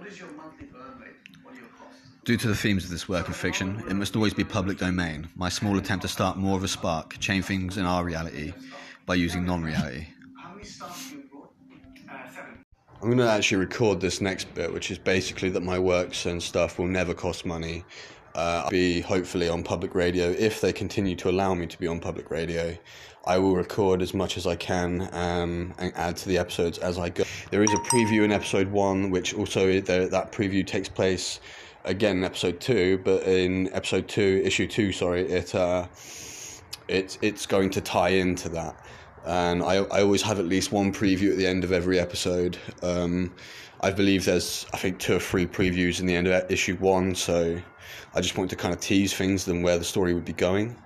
What is your monthly burn rate? What are your costs? Due to the themes of this work of fiction, it must always be public domain. My small attempt to start more of a spark, change things in our reality by using non reality. How many staff do you employ? Uh, seven. I'm going to actually record this next bit, which is basically that my works and stuff will never cost money. Uh, I'll be hopefully on public radio if they continue to allow me to be on public radio. I will record as much as I can um, and add to the episodes as I go. There is a preview in episode one, which also there, that preview takes place again in episode two, but in episode two, issue two, sorry, it uh, it's it's going to tie into that. And I, I always have at least one preview at the end of every episode. Um, I believe there's, I think, two or three previews in the end of issue one, so I just want to kind of tease things and where the story would be going.